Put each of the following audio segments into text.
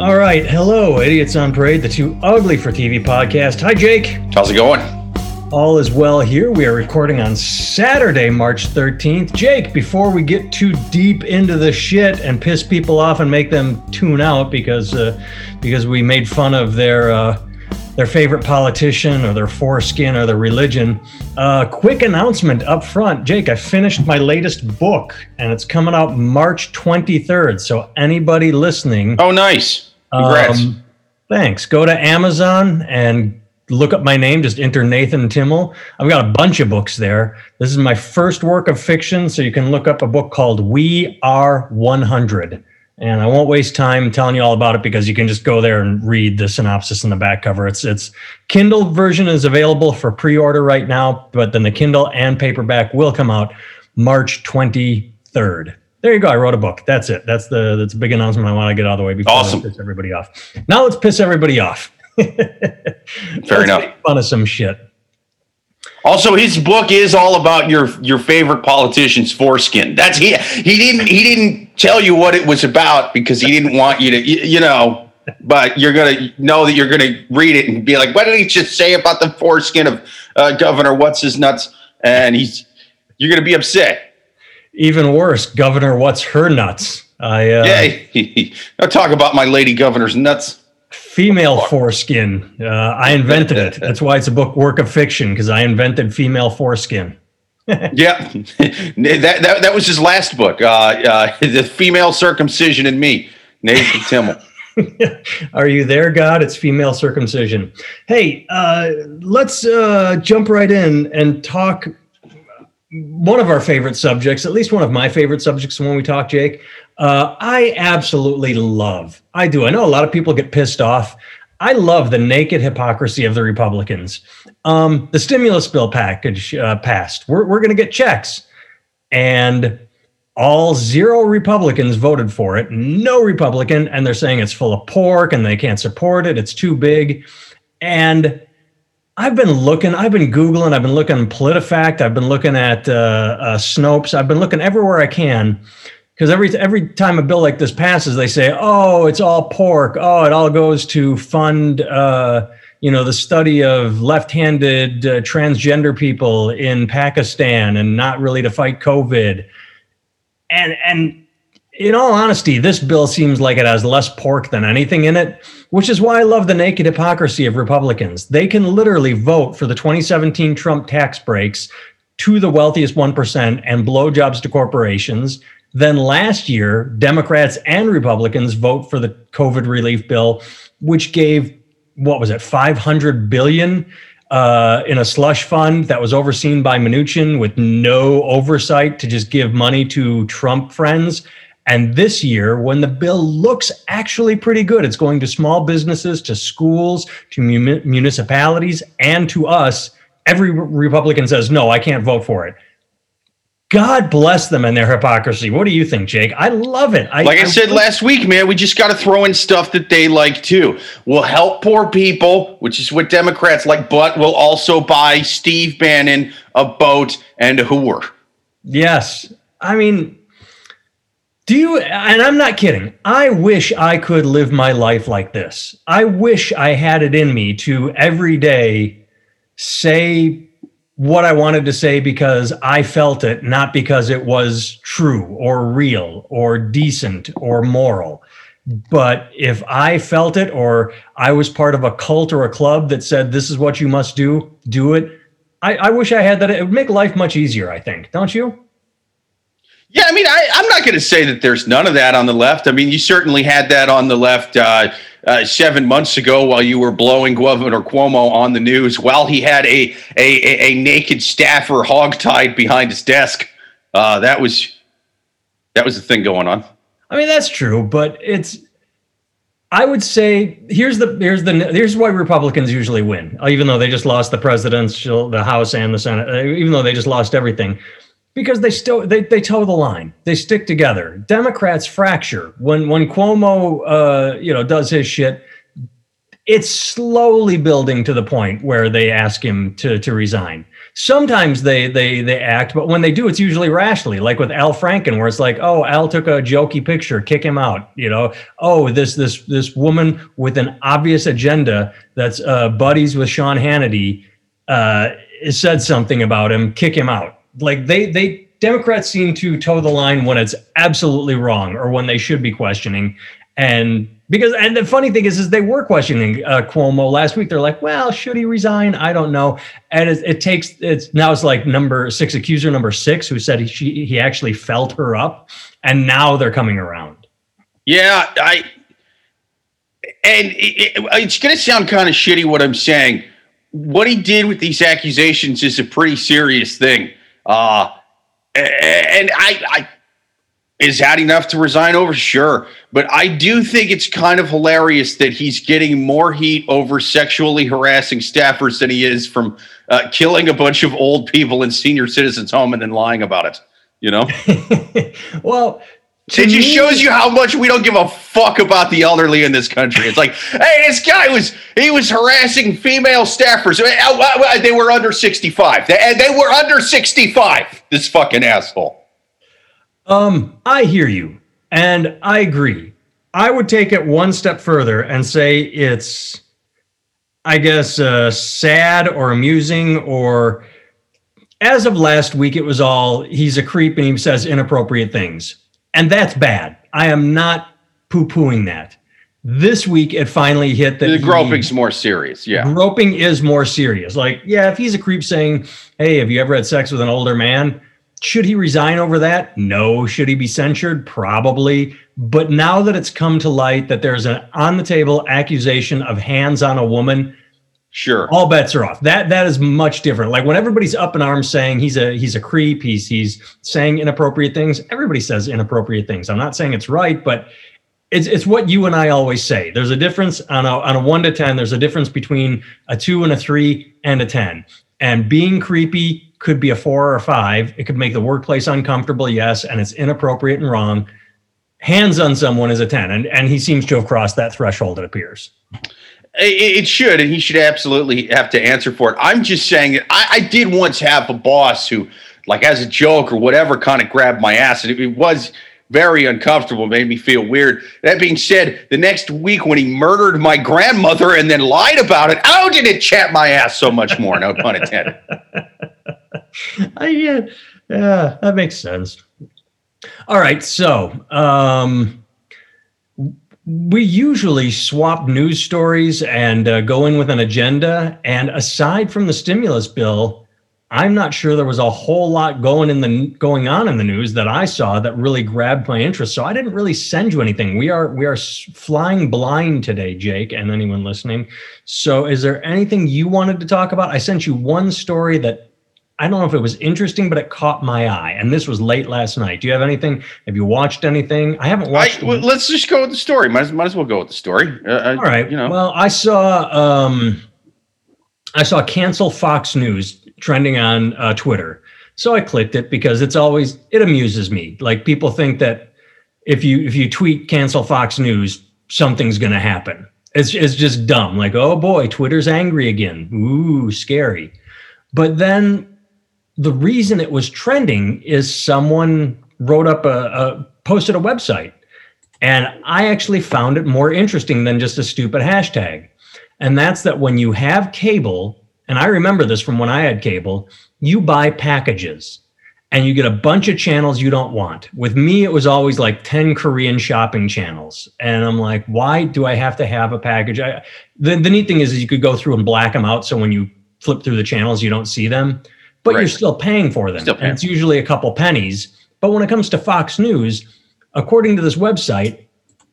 All right. Hello, Idiots on Parade, the Too Ugly for TV podcast. Hi, Jake. How's it going? All is well here. We are recording on Saturday, March 13th. Jake, before we get too deep into the shit and piss people off and make them tune out because uh, because we made fun of their uh, their favorite politician or their foreskin or their religion. Uh, quick announcement up front. Jake, I finished my latest book and it's coming out March 23rd. So anybody listening. Oh, nice. Congrats. Um, thanks. Go to Amazon and look up my name. Just enter Nathan Timmel. I've got a bunch of books there. This is my first work of fiction. So you can look up a book called We Are 100 and I won't waste time telling you all about it because you can just go there and read the synopsis in the back cover. It's it's Kindle version is available for pre-order right now, but then the Kindle and paperback will come out March 23rd. There you go. I wrote a book. That's it. That's the that's a big announcement I want to get out of the way before awesome. I piss everybody off. Now let's piss everybody off. Fair enough. fun of some shit. Also, his book is all about your your favorite politician's foreskin. That's he he didn't he didn't tell you what it was about because he didn't want you to you, you know. But you're gonna know that you're gonna read it and be like, what did he just say about the foreskin of uh, Governor What's His Nuts? And he's you're gonna be upset. Even worse, Governor What's Her Nuts? I uh, yeah. Don't talk about my lady governor's nuts female foreskin. Uh, I invented it. That's why it's a book work of fiction because I invented female foreskin. yeah, that, that that was his last book. Uh, uh, the female circumcision in me, Nathan Timmel. Are you there, God? It's female circumcision. Hey, uh, let's uh, jump right in and talk one of our favorite subjects, at least one of my favorite subjects when we talk, Jake. Uh, I absolutely love, I do. I know a lot of people get pissed off. I love the naked hypocrisy of the Republicans. Um, the stimulus bill package uh, passed. We're, we're going to get checks. And all zero Republicans voted for it. No Republican. And they're saying it's full of pork and they can't support it. It's too big. And I've been looking, I've been Googling, I've been looking at PolitiFact, I've been looking at uh, uh, Snopes, I've been looking everywhere I can. Because every every time a bill like this passes, they say, "Oh, it's all pork. Oh, it all goes to fund, uh, you know, the study of left-handed uh, transgender people in Pakistan, and not really to fight COVID." And and in all honesty, this bill seems like it has less pork than anything in it, which is why I love the naked hypocrisy of Republicans. They can literally vote for the 2017 Trump tax breaks to the wealthiest 1% and blow jobs to corporations. Then last year, Democrats and Republicans vote for the COVID relief bill, which gave what was it, 500 billion uh, in a slush fund that was overseen by Mnuchin with no oversight to just give money to Trump friends. And this year, when the bill looks actually pretty good, it's going to small businesses, to schools, to municipalities, and to us. Every Republican says, no, I can't vote for it. God bless them and their hypocrisy. What do you think, Jake? I love it. I, like I, I said last week, man, we just got to throw in stuff that they like too. We'll help poor people, which is what Democrats like, but we'll also buy Steve Bannon a boat and a whore. Yes. I mean, do you, and I'm not kidding, I wish I could live my life like this. I wish I had it in me to every day say what I wanted to say because I felt it, not because it was true or real or decent or moral. But if I felt it or I was part of a cult or a club that said, this is what you must do, do it. I, I wish I had that. It would make life much easier, I think. Don't you? Yeah, I mean, I, am not going to say that there's none of that on the left. I mean, you certainly had that on the left uh, uh, seven months ago while you were blowing Governor Cuomo on the news while he had a a, a naked staffer hogtied behind his desk. Uh, that was that was the thing going on. I mean, that's true, but it's. I would say here's the here's the here's why Republicans usually win, even though they just lost the presidential, the House and the Senate, uh, even though they just lost everything because they still they, they toe the line they stick together democrats fracture when when cuomo uh, you know does his shit it's slowly building to the point where they ask him to to resign sometimes they they they act, but when they do, it's usually rationally. Like with Al Franken, where it's like, oh, Al took a jokey picture, kick him out. You know, oh, this this this woman with an obvious agenda that's uh, buddies with Sean Hannity uh, said something about him, kick him out. Like they they Democrats seem to toe the line when it's absolutely wrong or when they should be questioning. And because and the funny thing is, is they were questioning uh, Cuomo last week. They're like, well, should he resign? I don't know. And it, it takes it's now it's like number six accuser number six who said he she, he actually felt her up, and now they're coming around. Yeah, I and it, it, it's going to sound kind of shitty what I'm saying. What he did with these accusations is a pretty serious thing. Uh, and I, I is that enough to resign over? Sure. But I do think it's kind of hilarious that he's getting more heat over sexually harassing staffers than he is from uh, killing a bunch of old people in senior citizens' home and then lying about it. You know? well, it just me, shows you how much we don't give a fuck about the elderly in this country. It's like, hey, this guy was he was harassing female staffers. They were under 65. They, they were under 65. This fucking asshole. Um, I hear you, and I agree. I would take it one step further and say it's, I guess, uh, sad or amusing or. As of last week, it was all he's a creep and he says inappropriate things. And that's bad. I am not poo pooing that. This week, it finally hit that the groping's he, more serious. Yeah. Groping is more serious. Like, yeah, if he's a creep saying, Hey, have you ever had sex with an older man? Should he resign over that? No. Should he be censured? Probably. But now that it's come to light that there's an on the table accusation of hands on a woman, sure, all bets are off. That that is much different. Like when everybody's up in arms saying he's a he's a creep, he's he's saying inappropriate things. Everybody says inappropriate things. I'm not saying it's right, but it's it's what you and I always say. There's a difference on a on a one to ten. There's a difference between a two and a three and a ten. And being creepy could be a four or a five. It could make the workplace uncomfortable, yes, and it's inappropriate and wrong. Hands on someone is a 10, and, and he seems to have crossed that threshold, it appears. It should, and he should absolutely have to answer for it. I'm just saying that I, I did once have a boss who, like, as a joke or whatever, kind of grabbed my ass, and it, it was very uncomfortable, made me feel weird. That being said, the next week when he murdered my grandmother and then lied about it, how did it chat my ass so much more? No pun intended. I, yeah, yeah, that makes sense. All right, so um, we usually swap news stories and uh, go in with an agenda. And aside from the stimulus bill, I'm not sure there was a whole lot going in the going on in the news that I saw that really grabbed my interest. So I didn't really send you anything. We are we are flying blind today, Jake, and anyone listening. So is there anything you wanted to talk about? I sent you one story that I don't know if it was interesting, but it caught my eye. And this was late last night. Do you have anything? Have you watched anything? I haven't watched. I, well, let's just go with the story. Might as, might as well go with the story. Uh, All right. You know. Well, I saw um, I saw cancel Fox News trending on uh, Twitter, so I clicked it because it's always it amuses me. Like people think that if you if you tweet cancel Fox News, something's going to happen. It's it's just dumb. Like oh boy, Twitter's angry again. Ooh, scary. But then the reason it was trending is someone wrote up a, a posted a website and I actually found it more interesting than just a stupid hashtag. And that's that when you have cable, and I remember this from when I had cable, you buy packages and you get a bunch of channels you don't want. With me, it was always like 10 Korean shopping channels. And I'm like, why do I have to have a package? I, the, the neat thing is, is you could go through and black them out. So when you flip through the channels, you don't see them but right. you're still paying for them. Paying. And it's usually a couple pennies. But when it comes to Fox News, according to this website,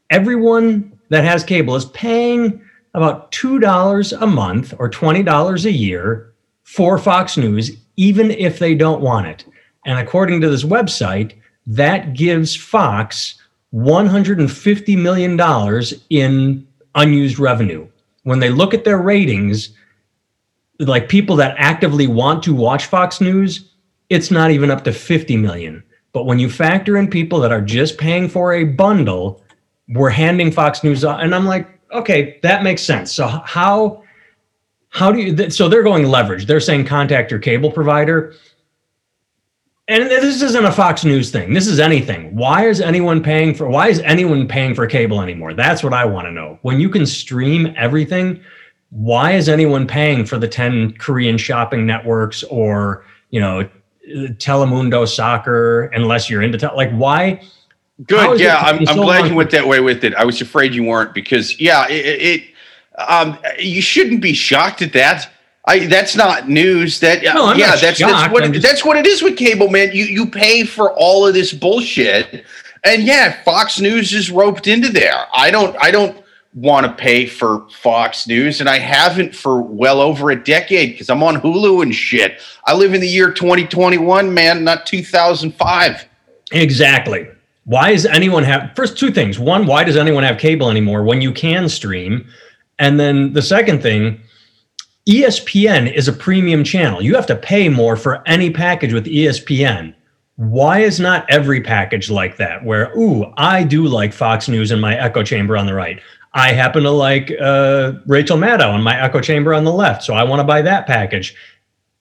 everyone that has cable is paying about $2 a month or $20 a year for Fox News, even if they don't want it. And according to this website, that gives Fox $150 million in unused revenue. When they look at their ratings, like people that actively want to watch Fox News, it's not even up to 50 million. But when you factor in people that are just paying for a bundle, we're handing Fox News and I'm like, okay, that makes sense. So how how do you so they're going leverage. They're saying contact your cable provider. And this isn't a fox news thing. This is anything. Why is anyone paying for why is anyone paying for cable anymore? That's what i want to know. When you can stream everything why is anyone paying for the 10 korean shopping networks or you know telemundo soccer unless you're into te- like why good yeah i'm, I'm so glad you went that way with it i was afraid you weren't because yeah it, it um, you shouldn't be shocked at that. I, that's not news. That no, yeah, that's that's what just... that's what it is with cable, man. You you pay for all of this bullshit, and yeah, Fox News is roped into there. I don't I don't want to pay for Fox News, and I haven't for well over a decade because I'm on Hulu and shit. I live in the year 2021, man, not 2005. Exactly. Why does anyone have first two things? One, why does anyone have cable anymore when you can stream? And then the second thing, ESPN is a premium channel. You have to pay more for any package with ESPN. Why is not every package like that? Where, ooh, I do like Fox News in my echo chamber on the right. I happen to like uh, Rachel Maddow in my echo chamber on the left, so I want to buy that package.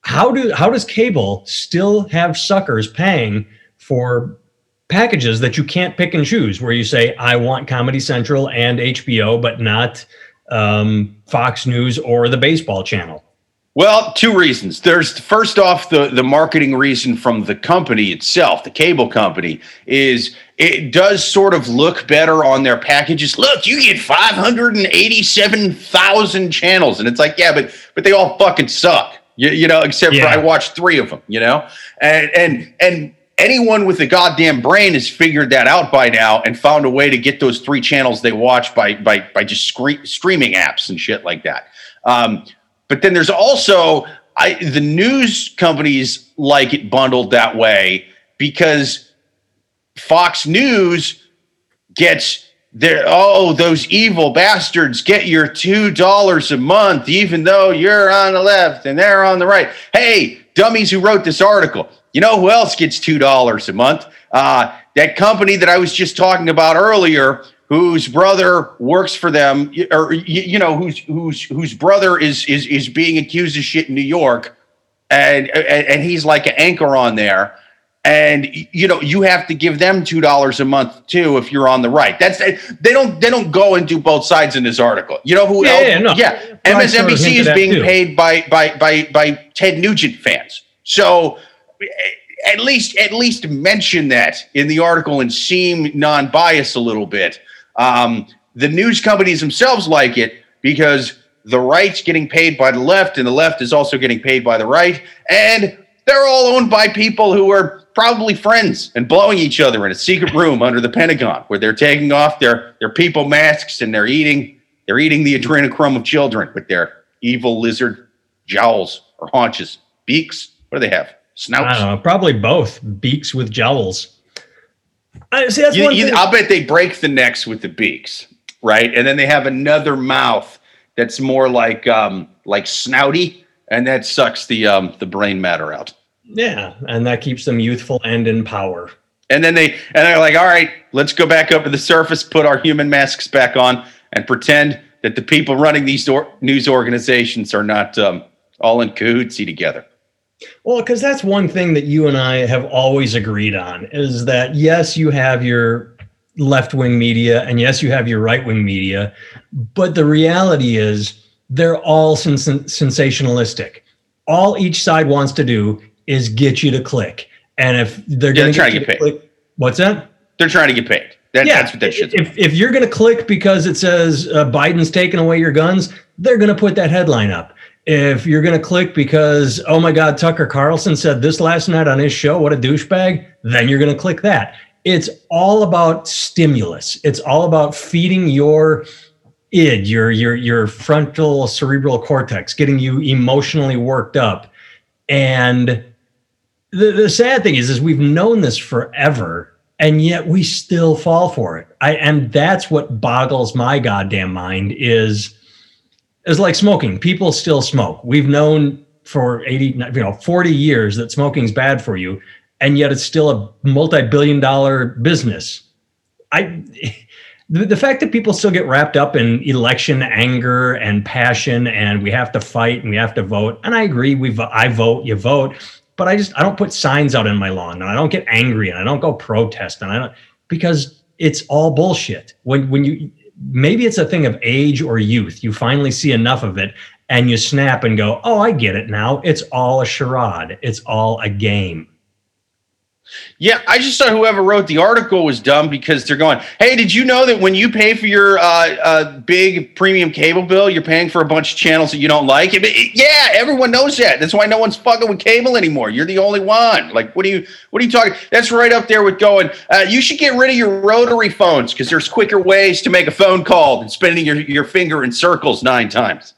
How do how does cable still have suckers paying for packages that you can't pick and choose? Where you say, I want Comedy Central and HBO, but not um, Fox News or the baseball channel? Well, two reasons. There's first off the the marketing reason from the company itself, the cable company, is it does sort of look better on their packages. Look, you get 587,000 channels, and it's like, yeah, but but they all fucking suck. You, you know, except yeah. for I watched three of them. You know, and and and anyone with a goddamn brain has figured that out by now and found a way to get those three channels they watch by by by just scre- streaming apps and shit like that. Um, but then there's also I, the news companies like it bundled that way because Fox News gets their oh those evil bastards get your two dollars a month even though you're on the left and they're on the right. Hey, dummies who wrote this article you know who else gets $2 a month? Uh, that company that I was just talking about earlier, whose brother works for them, or you, you know, whose whose whose brother is is is being accused of shit in New York, and and, and he's like an anchor on there. And you know you have to give them two dollars a month too if you're on the right. That's they don't they don't go and do both sides in this article. You know who? Yeah, else? yeah, no. yeah. MSNBC is being paid by by by by Ted Nugent fans. So at least at least mention that in the article and seem non-biased a little bit. Um, the news companies themselves like it because the right's getting paid by the left, and the left is also getting paid by the right, and they're all owned by people who are probably friends and blowing each other in a secret room under the Pentagon, where they're taking off their their people masks and they're eating they're eating the adrenochrome of children with their evil lizard jowls or haunches, beaks. What do they have? Snouts? I don't know. Probably both beaks with jowls. I see. That's you, one you, I'll bet they break the necks with the beaks, right? And then they have another mouth that's more like um, like snouty, and that sucks the um, the brain matter out. Yeah, and that keeps them youthful and in power. And then they and they're like, all right, let's go back up to the surface, put our human masks back on, and pretend that the people running these or- news organizations are not um, all in cahootsy together. Well, because that's one thing that you and I have always agreed on is that yes, you have your left wing media and yes, you have your right wing media, but the reality is they're all sens- sensationalistic. All each side wants to do is get you to click. And if they're yeah, going to get paid, click, what's that? They're trying to get paid. That, yeah, that's what that shit. If, if you're going to click because it says uh, Biden's taking away your guns, they're going to put that headline up if you're going to click because oh my god tucker carlson said this last night on his show what a douchebag then you're going to click that it's all about stimulus it's all about feeding your id your your your frontal cerebral cortex getting you emotionally worked up and the, the sad thing is is we've known this forever and yet we still fall for it i and that's what boggles my goddamn mind is is like smoking. People still smoke. We've known for 80, you know, 40 years that smoking is bad for you, and yet it's still a multi-billion dollar business. I the, the fact that people still get wrapped up in election anger and passion and we have to fight and we have to vote and i agree We've i vote you vote but i just i don't put signs out in my lawn and i don't get angry and i don't go protest and i don't because it's all bullshit. When when you maybe it's a thing of age or youth you finally see enough of it and you snap and go oh i get it now. It's all a charade. It's all a game yeah, I just thought whoever wrote the article was dumb because they're going, "Hey, did you know that when you pay for your uh, uh, big premium cable bill, you're paying for a bunch of channels that you don't like?" It, it, yeah, everyone knows that. That's why no one's fucking with cable anymore. You're the only one. Like, what are you? What are you talking? That's right up there with going. Uh, you should get rid of your rotary phones because there's quicker ways to make a phone call than spinning your your finger in circles nine times.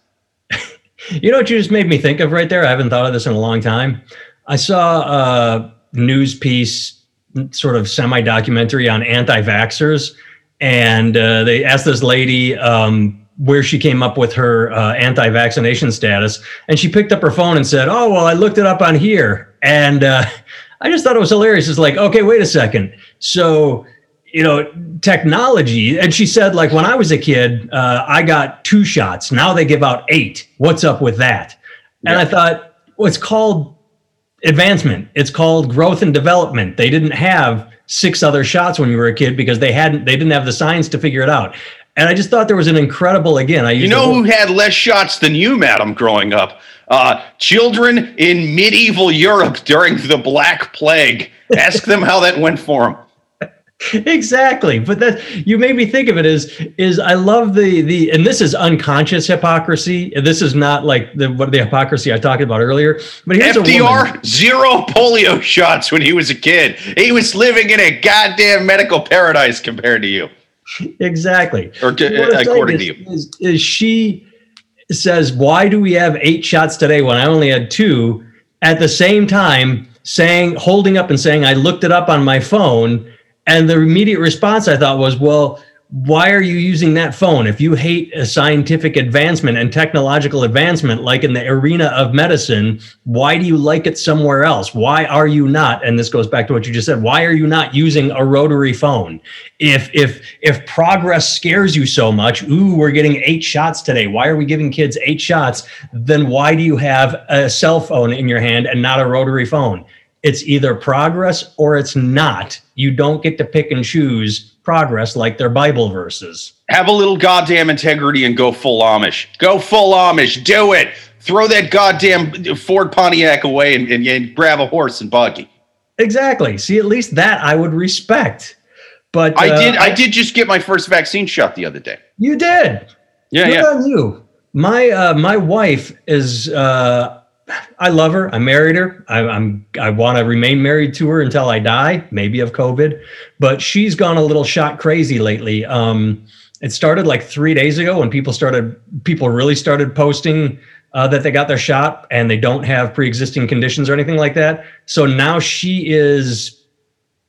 you know what you just made me think of right there? I haven't thought of this in a long time. I saw uh, news piece, sort of semi documentary on anti vaxxers. And uh, they asked this lady um, where she came up with her uh, anti vaccination status. And she picked up her phone and said, Oh, well, I looked it up on here. And uh, I just thought it was hilarious. It's like, okay, wait a second. So, you know, technology. And she said, like, when I was a kid, uh, I got two shots. Now they give out eight. What's up with that? And. I thought, well, it's called advancement. It's called growth and development. They didn't have six other shots when you were a kid because they hadn't they didn't have the science to figure it out. And I just thought there was an incredible again. I you know who had less shots than you, madam, growing up? Uh, children in medieval Europe during the Black Plague. Ask them how that went for them. Exactly. But that you made me think of it as is i love the the and this is unconscious hypocrisy. This is not like the what the hypocrisy i talked about earlier but here's fdr zero polio shots when he was a kid. He was living in a goddamn medical paradise compared to you. Exactly. Or to, uh, according to you. is, is she says why do we have eight shots today when i only had two? At the same time saying holding up and saying i looked it up on my phone and the immediate response I thought was, well, why are you using that phone? If you hate a scientific advancement and technological advancement, like in the arena of medicine, why do you like it somewhere else? Why are you not? And this goes back to what you just said. Why are you not using a rotary phone? If if if progress scares you so much, ooh, we're getting eight shots today. Why are we giving kids eight shots? Then why do you have a cell phone in your hand and not a rotary phone? It's either progress or it's not. You don't get to pick and choose progress like their Bible verses. Have a little goddamn integrity and go full Amish. Go full Amish. Do it. Throw that goddamn Ford Pontiac away and, and, and grab a horse and buggy. Exactly. See, at least that I would respect. But I uh, did. I did just get my first vaccine shot the other day. You did. Yeah, Good yeah. on you. My uh, my wife is uh, I love her. I married her. I, I'm I want to remain married to her until I die, maybe of COVID. But she's gone a little shot crazy lately. Um, it started like three days ago when people started people really started posting uh, that they got their shot and they don't have pre-existing conditions or anything like that. So now she is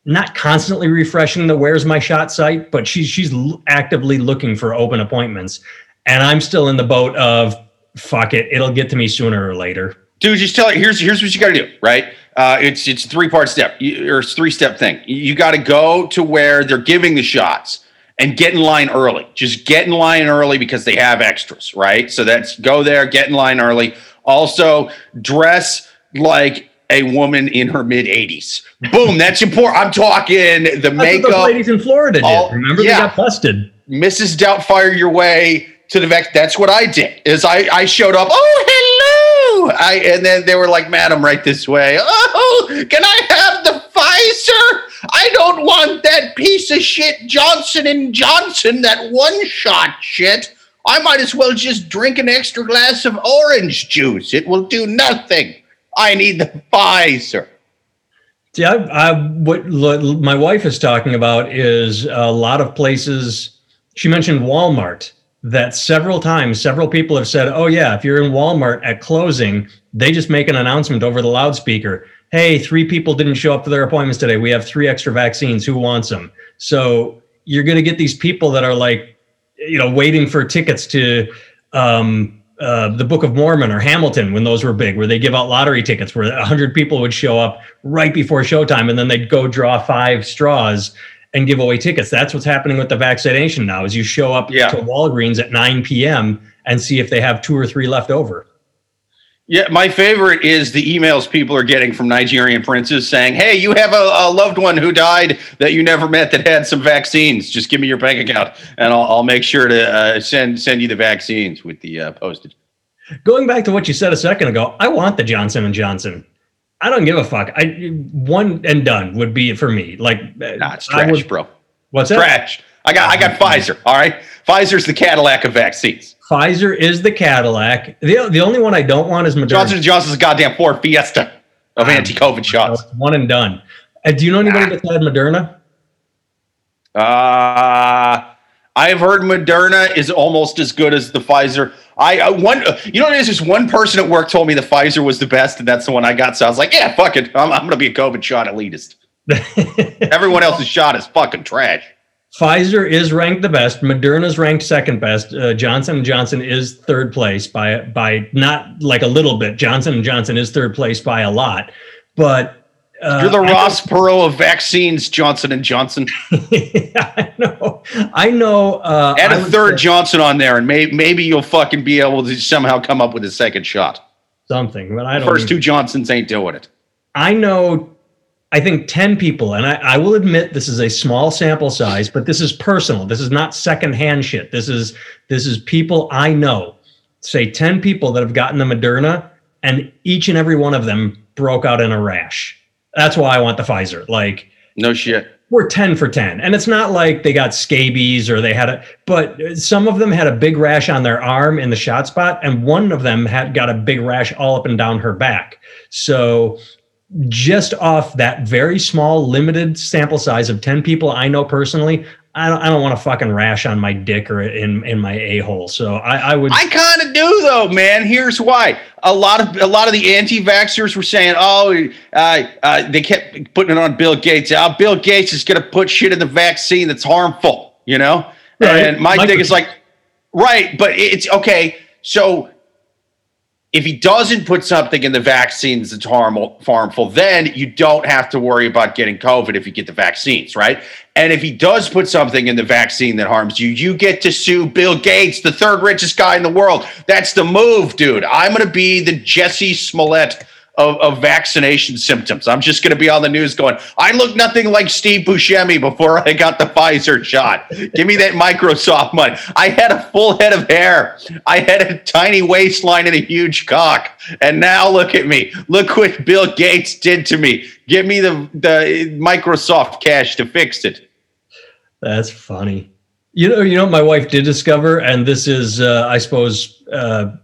not constantly refreshing the "Where's my shot" site, but she's she's actively looking for open appointments. And I'm still in the boat of fuck it, it'll get to me sooner or later dude just tell it here's here's what you got to do right? Uh, it's it's three part step or three step thing. You got to go to where they're giving the shots and get in line early. Just get in line early because they have extras right? So that's go there get in line early. Also dress like a woman in her mid 80s boom that's important i'm talking the that's makeup. what ladies in florida did. Remember yeah. they got busted. Mrs doubtfire your way to the vax that's what i did is i i showed up oh hey I and then they were like, "Madam, right this way." Oh, can I have the Pfizer? I don't want that piece of shit Johnson and Johnson, that one shot shit. I might as well just drink an extra glass of orange juice. It will do nothing. I need the Pfizer. See, I, I, what my wife is talking about is a lot of places. She mentioned Walmart that several times several people have said oh yeah if you're in walmart at closing they just make an announcement over the loudspeaker. Hey three people didn't show up for their appointments today. We have three extra vaccines. Who wants them? So you're going to get these people that are like you know waiting for tickets to um, uh, the Book of Mormon or Hamilton when those were big, where they give out lottery tickets where 100 people would show up right before showtime and then they'd go draw five straws and give away tickets. That's what's happening with the vaccination now. Is you show up Yeah. to Walgreens at 9 p.m. and see if they have two or three left over. Yeah, my favorite is the emails people are getting from Nigerian princes saying, "Hey, you have a, a loved one who died that you never met that had some vaccines. Just give me your bank account, and I'll, I'll make sure to uh, send send you the vaccines with the uh, postage." Going back to what you said a second ago, I want the Johnson and Johnson. I don't give a fuck. I one and done would be it for me. Like, Nah, it's trash, would- bro. What's? Trash. I got I got Pfizer. All right, Pfizer's the Cadillac of vaccines. Pfizer is the Cadillac. The, the only one I don't want is Moderna. Johnson Johnson's a goddamn Ford Fiesta of Um, anti-COVID shots. one and done. Uh, do you know anybody that's had Moderna? Uh I've heard Moderna is almost as good as the Pfizer. I, I one, you know what it is? Just one person at work told me the Pfizer was the best, and that's the one I got. So I was like, yeah, fuck it. I'm, I'm going to be a COVID shot elitist. Everyone else's shot is fucking trash. Pfizer is ranked the best. Moderna's ranked second best. Uh, Johnson and Johnson is third place by by not like a little bit. Johnson and Johnson is third place by a lot, but uh, You're the Ross Perot of vaccines, Johnson and Johnson. I know. I know. Uh, Add I a third say Johnson on there, and may, maybe you'll fucking be able to somehow come up with a second shot. something, but I don't. first even- two Johnsons ain't doing it. I know, I think 10 people, and I, I will admit this is a small sample size, but this is personal. This is not secondhand shit. This is this is people I know. Say 10 people that have gotten the Moderna, and each and every one of them broke out in a rash. That's why I want the Pfizer. Like No shit. we're 10 for 10 and it's not like they got scabies or they had a but some of them had a big rash on their arm in the shot spot and one of them had got a big rash all up and down her back so just off that very small limited sample size of 10 people i know personally i don't, I don't want a fucking rash on my dick or in, in my a-hole so i, I would I kind of do though, man. Here's why. A lot of a lot of the anti-vaxxers were saying, "Oh, uh, uh, they kept putting it on Bill Gates. Oh, Bill Gates is going to put shit in the vaccine that's harmful." You know, Right. and my Micro- thing is like, right, but it's okay. So if he doesn't put something in the vaccines that's harmful, harmful, then you don't have to worry about getting COVID if you get the vaccines, right? And if he does put something in the vaccine that harms you, you get to sue Bill Gates, the third richest guy in the world. That's the move, dude. I'm going to be the Jussie Smollett of, of vaccination symptoms. I'm just going to be on the news going, I look nothing like Steve Buscemi before I got the Pfizer shot. Give me that Microsoft money. I had a full head of hair. I had a tiny waistline and a huge cock. And now look at me. Look what Bill Gates did to me. Give me the, the Microsoft cash to fix it. That's funny. You know, you know, my wife did discover, and this is, uh, I suppose, uh,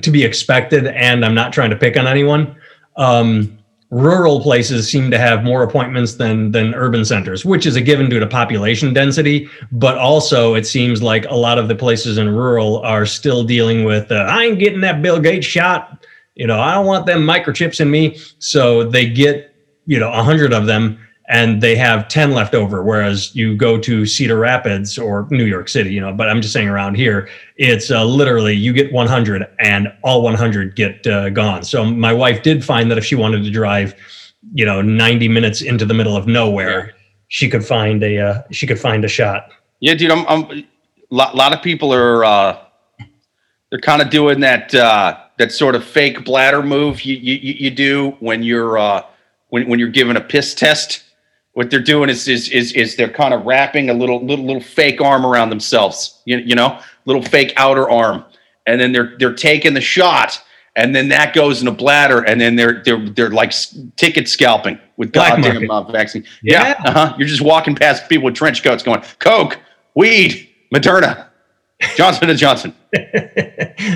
to be expected. And I'm not trying to pick on anyone. Um, rural places seem to have more appointments than than urban centers, which is a given due to population density. But also, it seems like a lot of the places in rural are still dealing with, uh, I ain't getting that Bill Gates shot. You know, I don't want them microchips in me. So they get, you know, a hundred of them and they have 10 left over whereas you go to cedar rapids or new york city you know but i'm just saying around here it's uh, literally you get 100 and all 100 get uh, gone. So my wife did find that if she wanted to drive you know 90 minutes into the middle of nowhere she could find a uh, she could find a shot. Yeah, dude, I'm, I'm a lot, lot of people are uh, they're kind of doing that uh, that sort of fake bladder move you you, you you do when you're uh, when when you're given a piss test. What they're doing is is is, is they're kind of wrapping a little little little fake arm around themselves. You, you know, little fake outer arm, and then they're they're taking the shot. And then that goes in a bladder, and then they're they're they're like ticket scalping with Black goddamn uh, vaccine. Yeah. Yeah, uh-huh. You're just walking past people with trench coats, going Coke, weed, Moderna, Johnson and Johnson.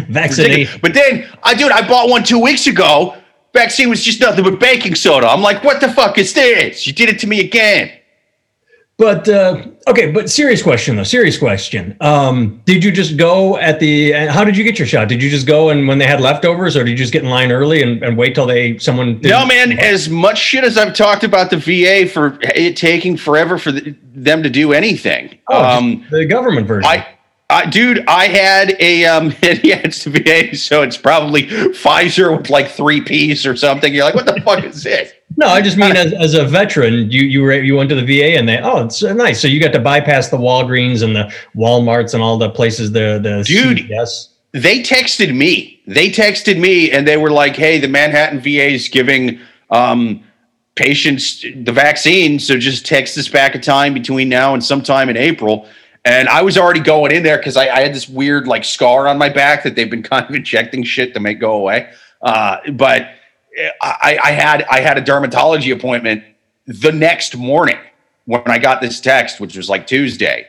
vaccinate But then, I dude, I bought one two weeks ago. Vaccine was just nothing but baking soda. I'm like, what the fuck is this? You did it to me again. but uh, okay but serious question though serious question um, did you just go at the uh, how did you get your shot did you just go and when they had leftovers or did you just get in line early and, and wait till they someone did No, man. As much shit as I've talked about the VA for it taking forever for the, them to do anything, Oh, um, the government version I Uh, dude, I had a um, yeah, it's VA, so it's probably Pfizer with like three P's or something. You're like, what the fuck is this? No, I just mean as, as a veteran, you you were, you went to the VA and they oh it's nice. So you got to bypass the Walgreens and the WalMarts and all the places the the dude. Yes, they texted me. They texted me and they were like, hey, the Manhattan VA is giving um, patients the vaccine, so just text us back a time between now and sometime in April. And I was already going in there because I, I, had this weird like scar on my back that they've been kind of injecting shit to make go away. Uh, but I, I had I had a dermatology appointment the next morning when I got this text, which was like Tuesday,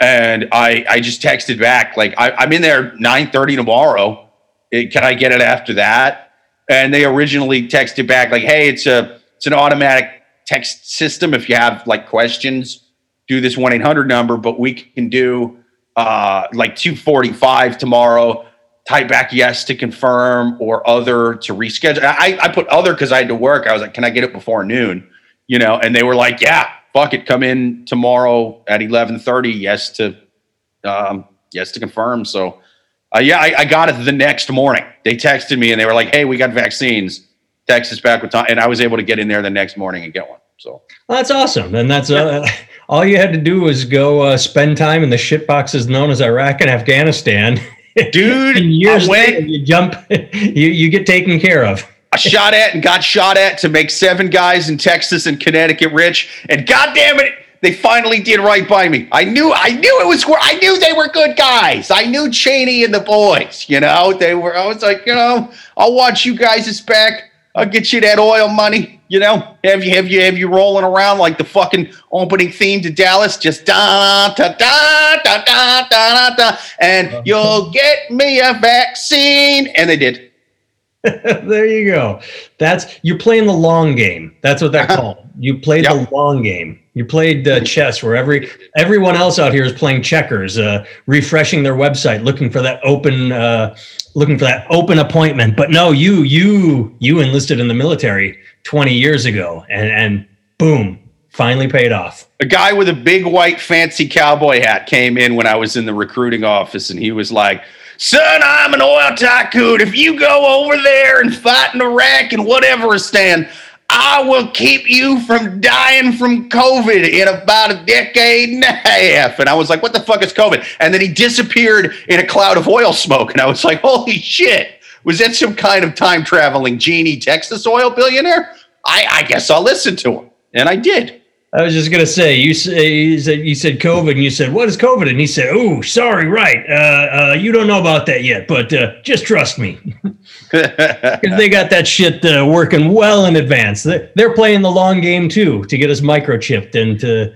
and I I just texted back like I, am in there 9:30 tomorrow. It, can I get it after that? And they originally texted back like, hey, it's a it's an automatic text system. If you have like questions, do this 1 800 number, but we can do uh, like 245 tomorrow type back yes to confirm or other to reschedule. I, I put other because I had to work. I was like, can I get it before noon? You know, and they were like, yeah, fuck it, come in tomorrow at eleven thirty. Yes to, um, yes to confirm. So, uh, yeah, I, I, got it the next morning. They texted me and they were like, hey, we got vaccines. Text us back with time, and I was able to get in there the next morning and get one. So well, that's awesome, and that's uh, all you had to do was go uh, spend time in the shit boxes known as Iraq and Afghanistan. dude. years later, you jump, you you get taken care of. I shot at and got shot at to make seven guys in Texas and Connecticut rich, and goddamn it, they finally did right by me. I knew, I knew it was. I knew they were good guys. I knew Cheney and the boys. You know, they were. I was like, you know, I'll watch you guys' back. I'll get you that oil money. You know, have you have you have you rolling around like the fucking opening theme to Dallas, just da da da da da da da, and uh-huh. you'll get me a vaccine, and they did. there you go. That's you're playing the long game. That's what they're called. You played yep. the long game. You played uh, chess, where every everyone else out here is playing checkers, uh, refreshing their website, looking for that open, uh, looking for that open appointment. But no, you you you enlisted in the military 20 years ago, and and boom, finally paid off. A guy with a big white fancy cowboy hat came in when I was in the recruiting office, and he was like Son, I'm an oil tycoon. If you go over there and fight in Iraq and whatever stand, I will keep you from dying from COVID in about a decade and a half. And I was like, what the fuck is COVID? And then he disappeared in a cloud of oil smoke. And I was like, holy shit. Was that some kind of time traveling genie Texas oil billionaire? I, I guess I'll listen to him. And I did. I was just gonna say you say you said you said COVID and you said what is COVID? And he said oh sorry right uh, uh, you don't know about that yet but uh, just trust me. Because they got that shit uh, working well in advance. They're playing the long game too to get us microchipped and to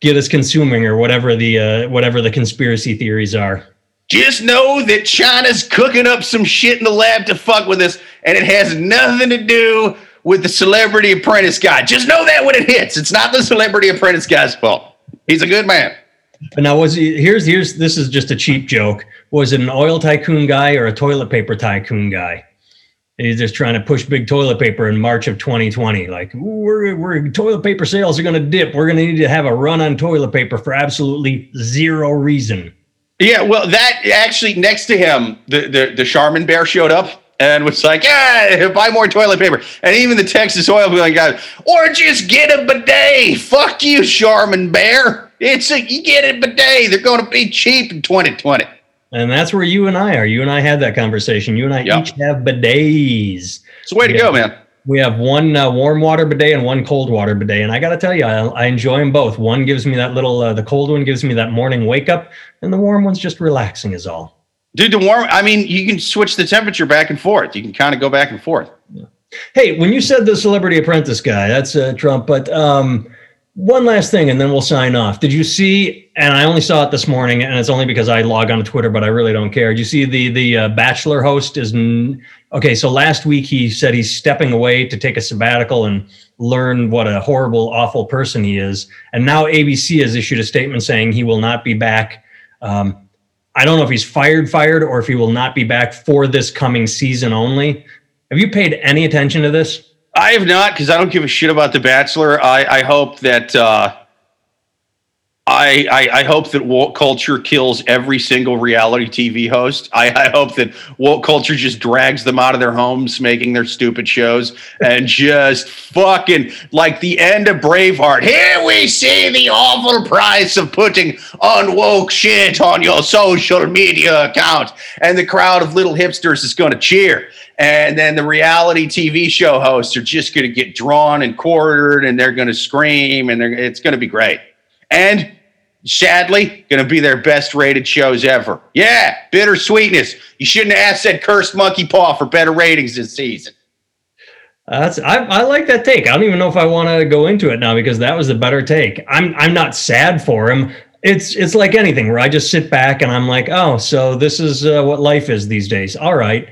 get us consuming or whatever the uh, whatever the conspiracy theories are. Just know that China's cooking up some shit in the lab to fuck with us, and it has nothing to do with the Celebrity Apprentice guy. Just know that when it hits, it's not the Celebrity Apprentice guy's fault. He's a good man. But now was he, here's here's this is just a cheap joke. Was it an oil tycoon guy or a toilet paper tycoon guy? He's just trying to push big toilet paper in March of 2020. Like we're, we're toilet paper sales are going to dip. We're going to need to have a run on toilet paper for absolutely zero reason. Yeah, well, that actually next to him, the the, the Charmin bear showed up and was like, yeah, buy more toilet paper. And even the Texas oil guy, or just get a bidet. Fuck you, Charmin Bear. It's a, you get a bidet. They're going to be cheap in 2020. And that's where you and I are. You and I had that conversation. You and I yep. each have bidets. It's the way to we go, man. We have one uh, warm water bidet and one cold water bidet. And I got to tell you, I, I, enjoy them both. One gives me that little, uh, the cold one gives me that morning wake up, and the warm one's just relaxing, is all. Dude, the warm. I mean, you can switch the temperature back and forth. You can kind of go back and forth. Yeah. Hey, when you said the Celebrity Apprentice guy, that's uh, Trump. But um, one last thing, and then we'll sign off. Did you see? And I only saw it this morning, and it's only because I log on to Twitter, but I really don't care. Did you see the the uh, Bachelor host is n- okay? So last week he said he's stepping away to take a sabbatical and learn what a horrible, awful person he is. And now ABC has issued a statement saying he will not be back. Um, I don't know if he's fired, fired, or if he will not be back for this coming season only. Have you paid any attention to this? I have not because I don't give a shit about The Bachelor. I, I hope that uh, I, I, I hope that woke culture kills every single reality TV host. I, I hope that woke culture just drags them out of their homes, making their stupid shows, and just fucking like the end of Braveheart. Here we see the awful price of putting unwoke shit on your social media account, and the crowd of little hipsters is going to cheer. And then the reality TV show hosts are just going to get drawn and quartered, and they're going to scream, and it's going to be great and sadly, going to be their best rated shows ever. Yeah, bittersweetness. You shouldn't have asked that cursed monkey paw for better ratings this season. that's I, I like that take. I don't even know if I want to go into it now because that was a better take. I'm I'm not sad for him. It's it's like anything where I just sit back and I'm like, oh, so this is uh, what life is these days. All right.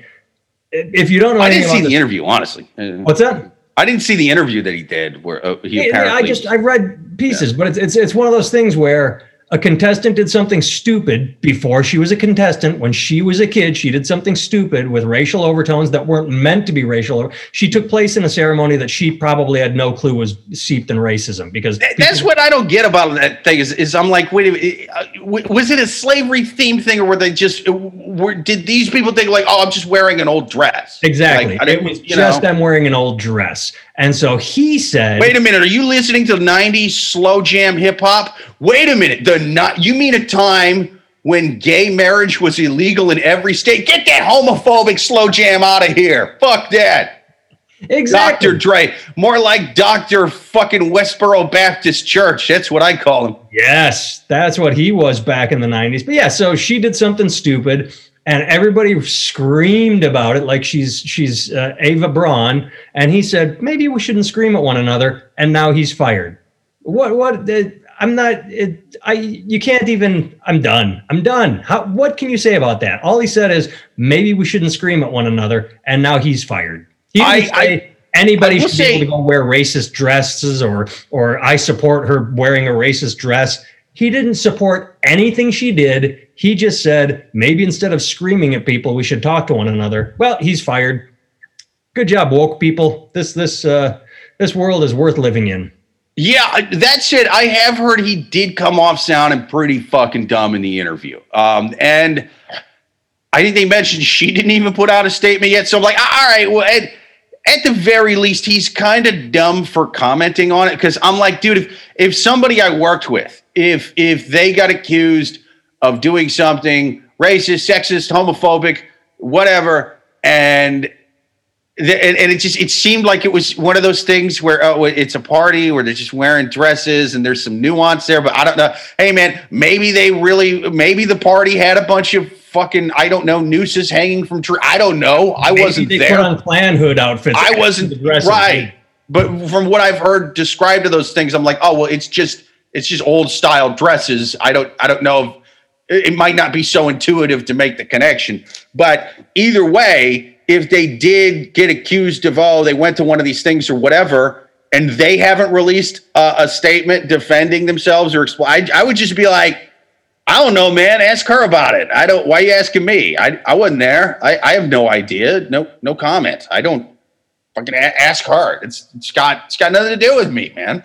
If you don't know, I didn't see the this, interview honestly. What's that? I didn't see the interview that he did where uh, he yeah, apparently. I just I read pieces, yeah. but it's, it's it's one of those things where a contestant did something stupid before she was a contestant. When she was a kid, she did something stupid with racial overtones that weren't meant to be racial. She took place in a ceremony that she probably had no clue was seeped in racism. Because that's people, what I don't get about that thing is, is I'm like, wait, uh, was it a slavery themed thing or were they just were did these people think like, oh, I'm just wearing an old dress? Exactly. Like, it was just know? I'm wearing an old dress. And so he said, "Wait a minute, are you listening to '90s slow jam hip hop? Wait a minute, the not you mean a time when gay marriage was illegal in every state? Get that homophobic slow jam out of here! Fuck that." Exactly. Dr. Dre, more like Dr. fucking Westboro Baptist Church. That's what I call him. Yes, that's what he was back in the 90s. But yeah, so she did something stupid and everybody screamed about it like she's she's uh, Eva Braun, and he said maybe we shouldn't scream at one another, and now he's fired. What what? Uh, I'm not. It, I you can't even. I'm done. I'm done. How? What can you say about that? All he said is maybe we shouldn't scream at one another, and now he's fired. He I, I, anybody should say, be able to go wear racist dresses or or I support her wearing a racist dress. He didn't support anything she did. He just said, maybe instead of screaming at people, we should talk to one another. Well, he's fired. Good job, woke people. This this uh, this world is worth living in. Yeah, that said, I have heard he did come off sounding pretty fucking dumb in the interview. Um, and I think they mentioned she didn't even put out a statement yet. So I'm like, all right, well, at, at the very least, he's kind of dumb for commenting on it because I'm like, dude, if if somebody I worked with if if they got accused of doing something racist, sexist, homophobic, whatever, and the, and, and, it just it seemed like it was one of those things where oh, it's a party where they're just wearing dresses and there's some nuance there, but I don't know. Hey man, maybe they really maybe the party had a bunch of fucking I don't know nooses hanging from tree. I don't know. I maybe wasn't they there. Put on Klan hood outfits. I wasn't right. But from what I've heard described to those things, I'm like, oh well, it's just it's just old style dresses. I don't I don't know if it might not be so intuitive to make the connection. But either way, if they did get accused of oh they went to one of these things or whatever, and they haven't released a, a statement defending themselves or expl- I, I would just be like. I don't know, man. Ask her about it. I don't. Why are you asking me? I, I wasn't there. I, I have no idea. No no comment. I don't fucking ask her. It's it's got it's got nothing to do with me, man.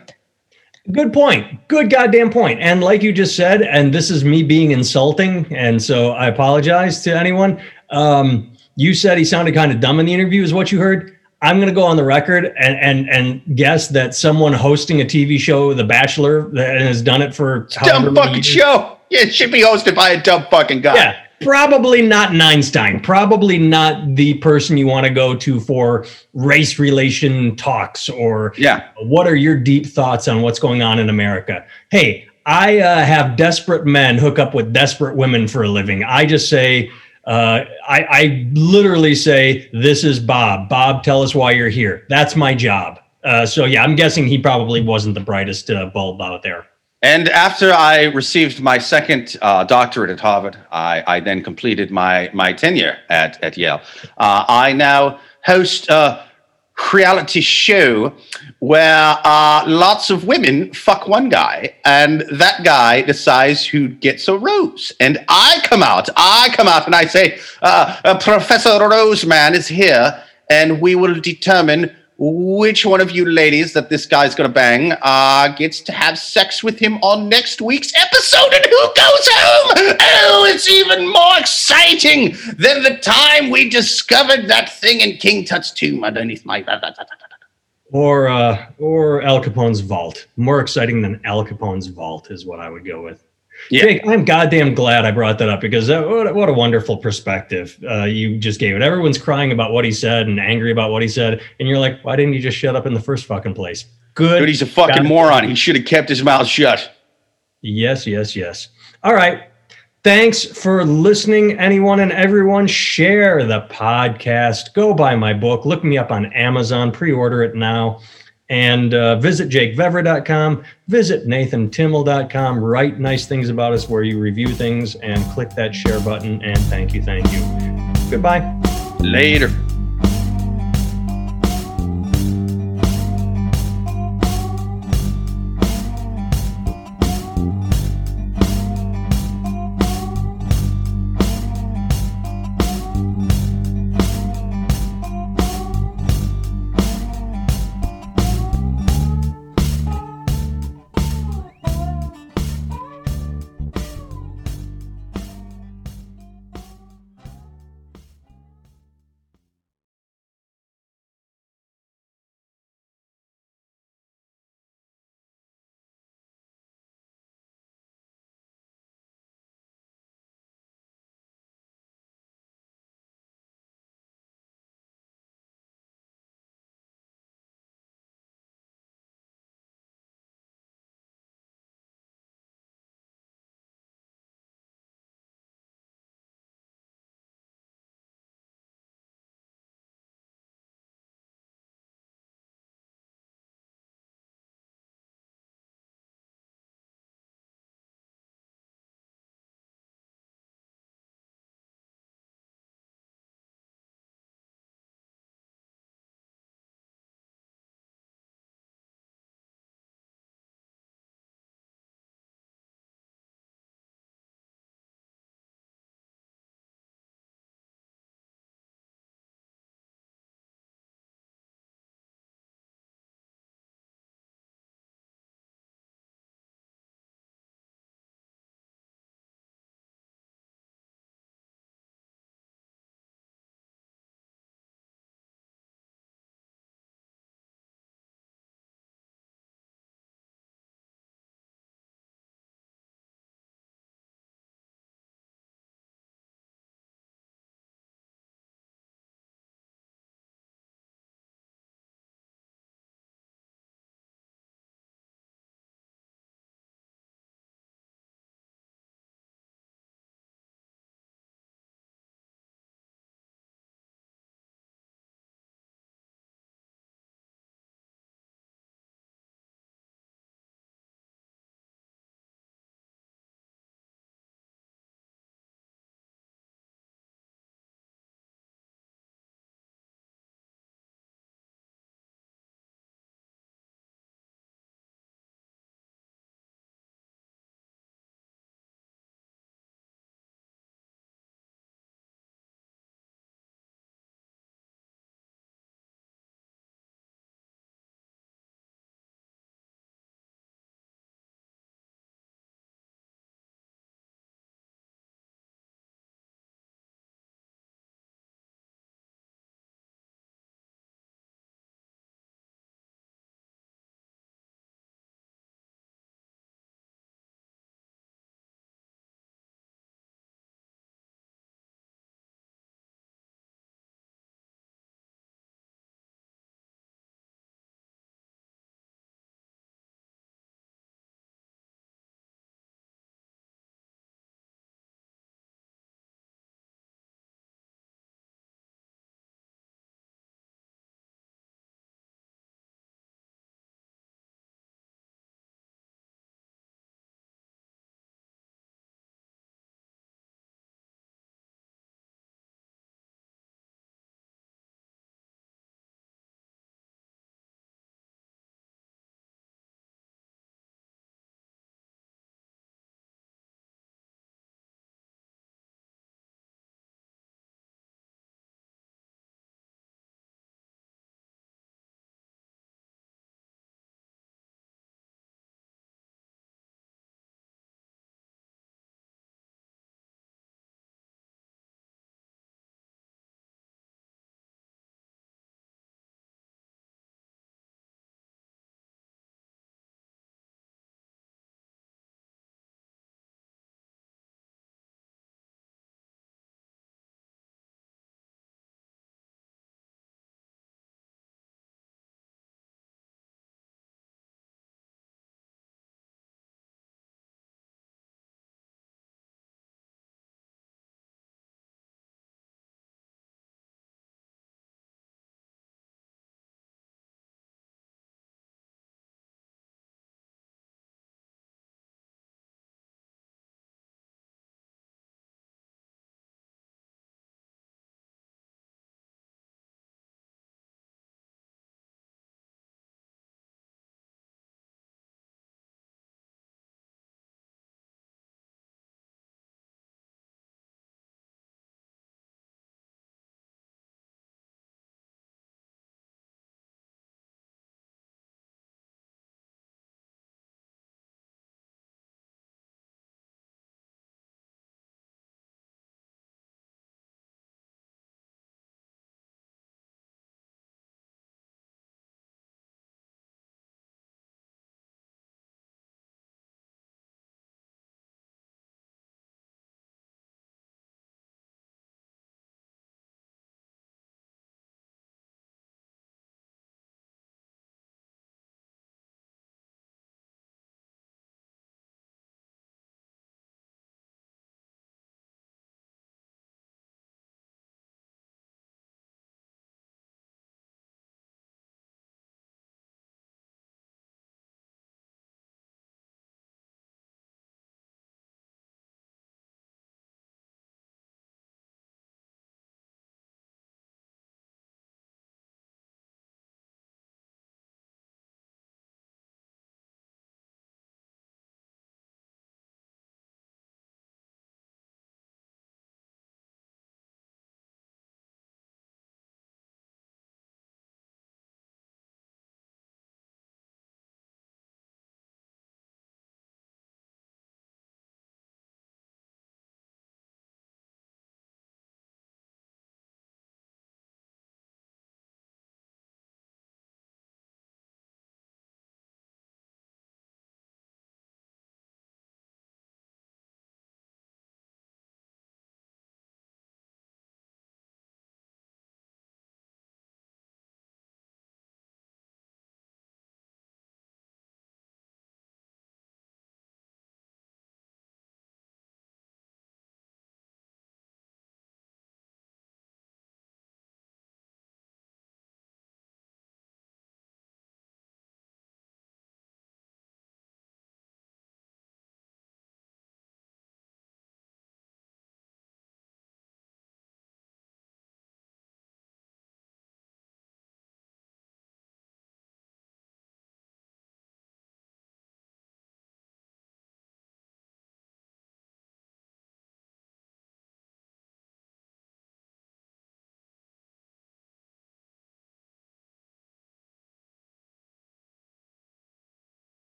Good point. Good goddamn point. And like you just said, and this is me being insulting, and so I apologize to anyone. Um, you said he sounded kind of dumb in the interview, is what you heard. I'm going to go on the record and and and guess that someone hosting a TV show, The Bachelor, that has done it for dumb fucking years, show. Yeah, it should be hosted by a dumb fucking guy. Yeah, probably not Einstein. Probably not the person you want to go to for race relation talks or yeah. What are your deep thoughts on what's going on in America? Hey, I uh, have desperate men hook up with desperate women for a living. I just say. Uh, I, I, literally say, "This is Bob. Bob, tell us why you're here." That's my job. Uh, so yeah, I'm guessing he probably wasn't the brightest uh, bulb out there. And after I received my second uh, doctorate at Harvard, I, I, then completed my, my tenure at, at Yale. Uh, I now host a reality show where uh, lots of women fuck one guy, and that guy decides who gets a rose. And I come out, I come out, and I say, uh, uh, Professor Roseman is here, and we will determine which one of you ladies that this guy's gonna bang uh, gets to have sex with him on next week's episode and who goes home? Oh, it's even more exciting than the time we discovered that thing in King Tut's tomb underneath my. Or uh, or Al Capone's vault. More exciting than Al Capone's vault is what I would go with. Yeah. Jake, I'm goddamn glad I brought that up because that, what, a- what a wonderful perspective uh, you just gave it. Everyone's crying about what he said and angry about what he said, and you're like, why didn't you just shut up in the first fucking place? Good. Dude, he's a fucking God- moron. He should have kept his mouth shut. Yes, yes, yes. All right. Thanks for listening, anyone and everyone. Share the podcast. Go buy my book. Look me up on Amazon. Pre order it now. And uh, visit jakevever.com. Visit nathantimmel.com. Write nice things about us where you review things and click that share button. And thank you, thank you. Goodbye. Later.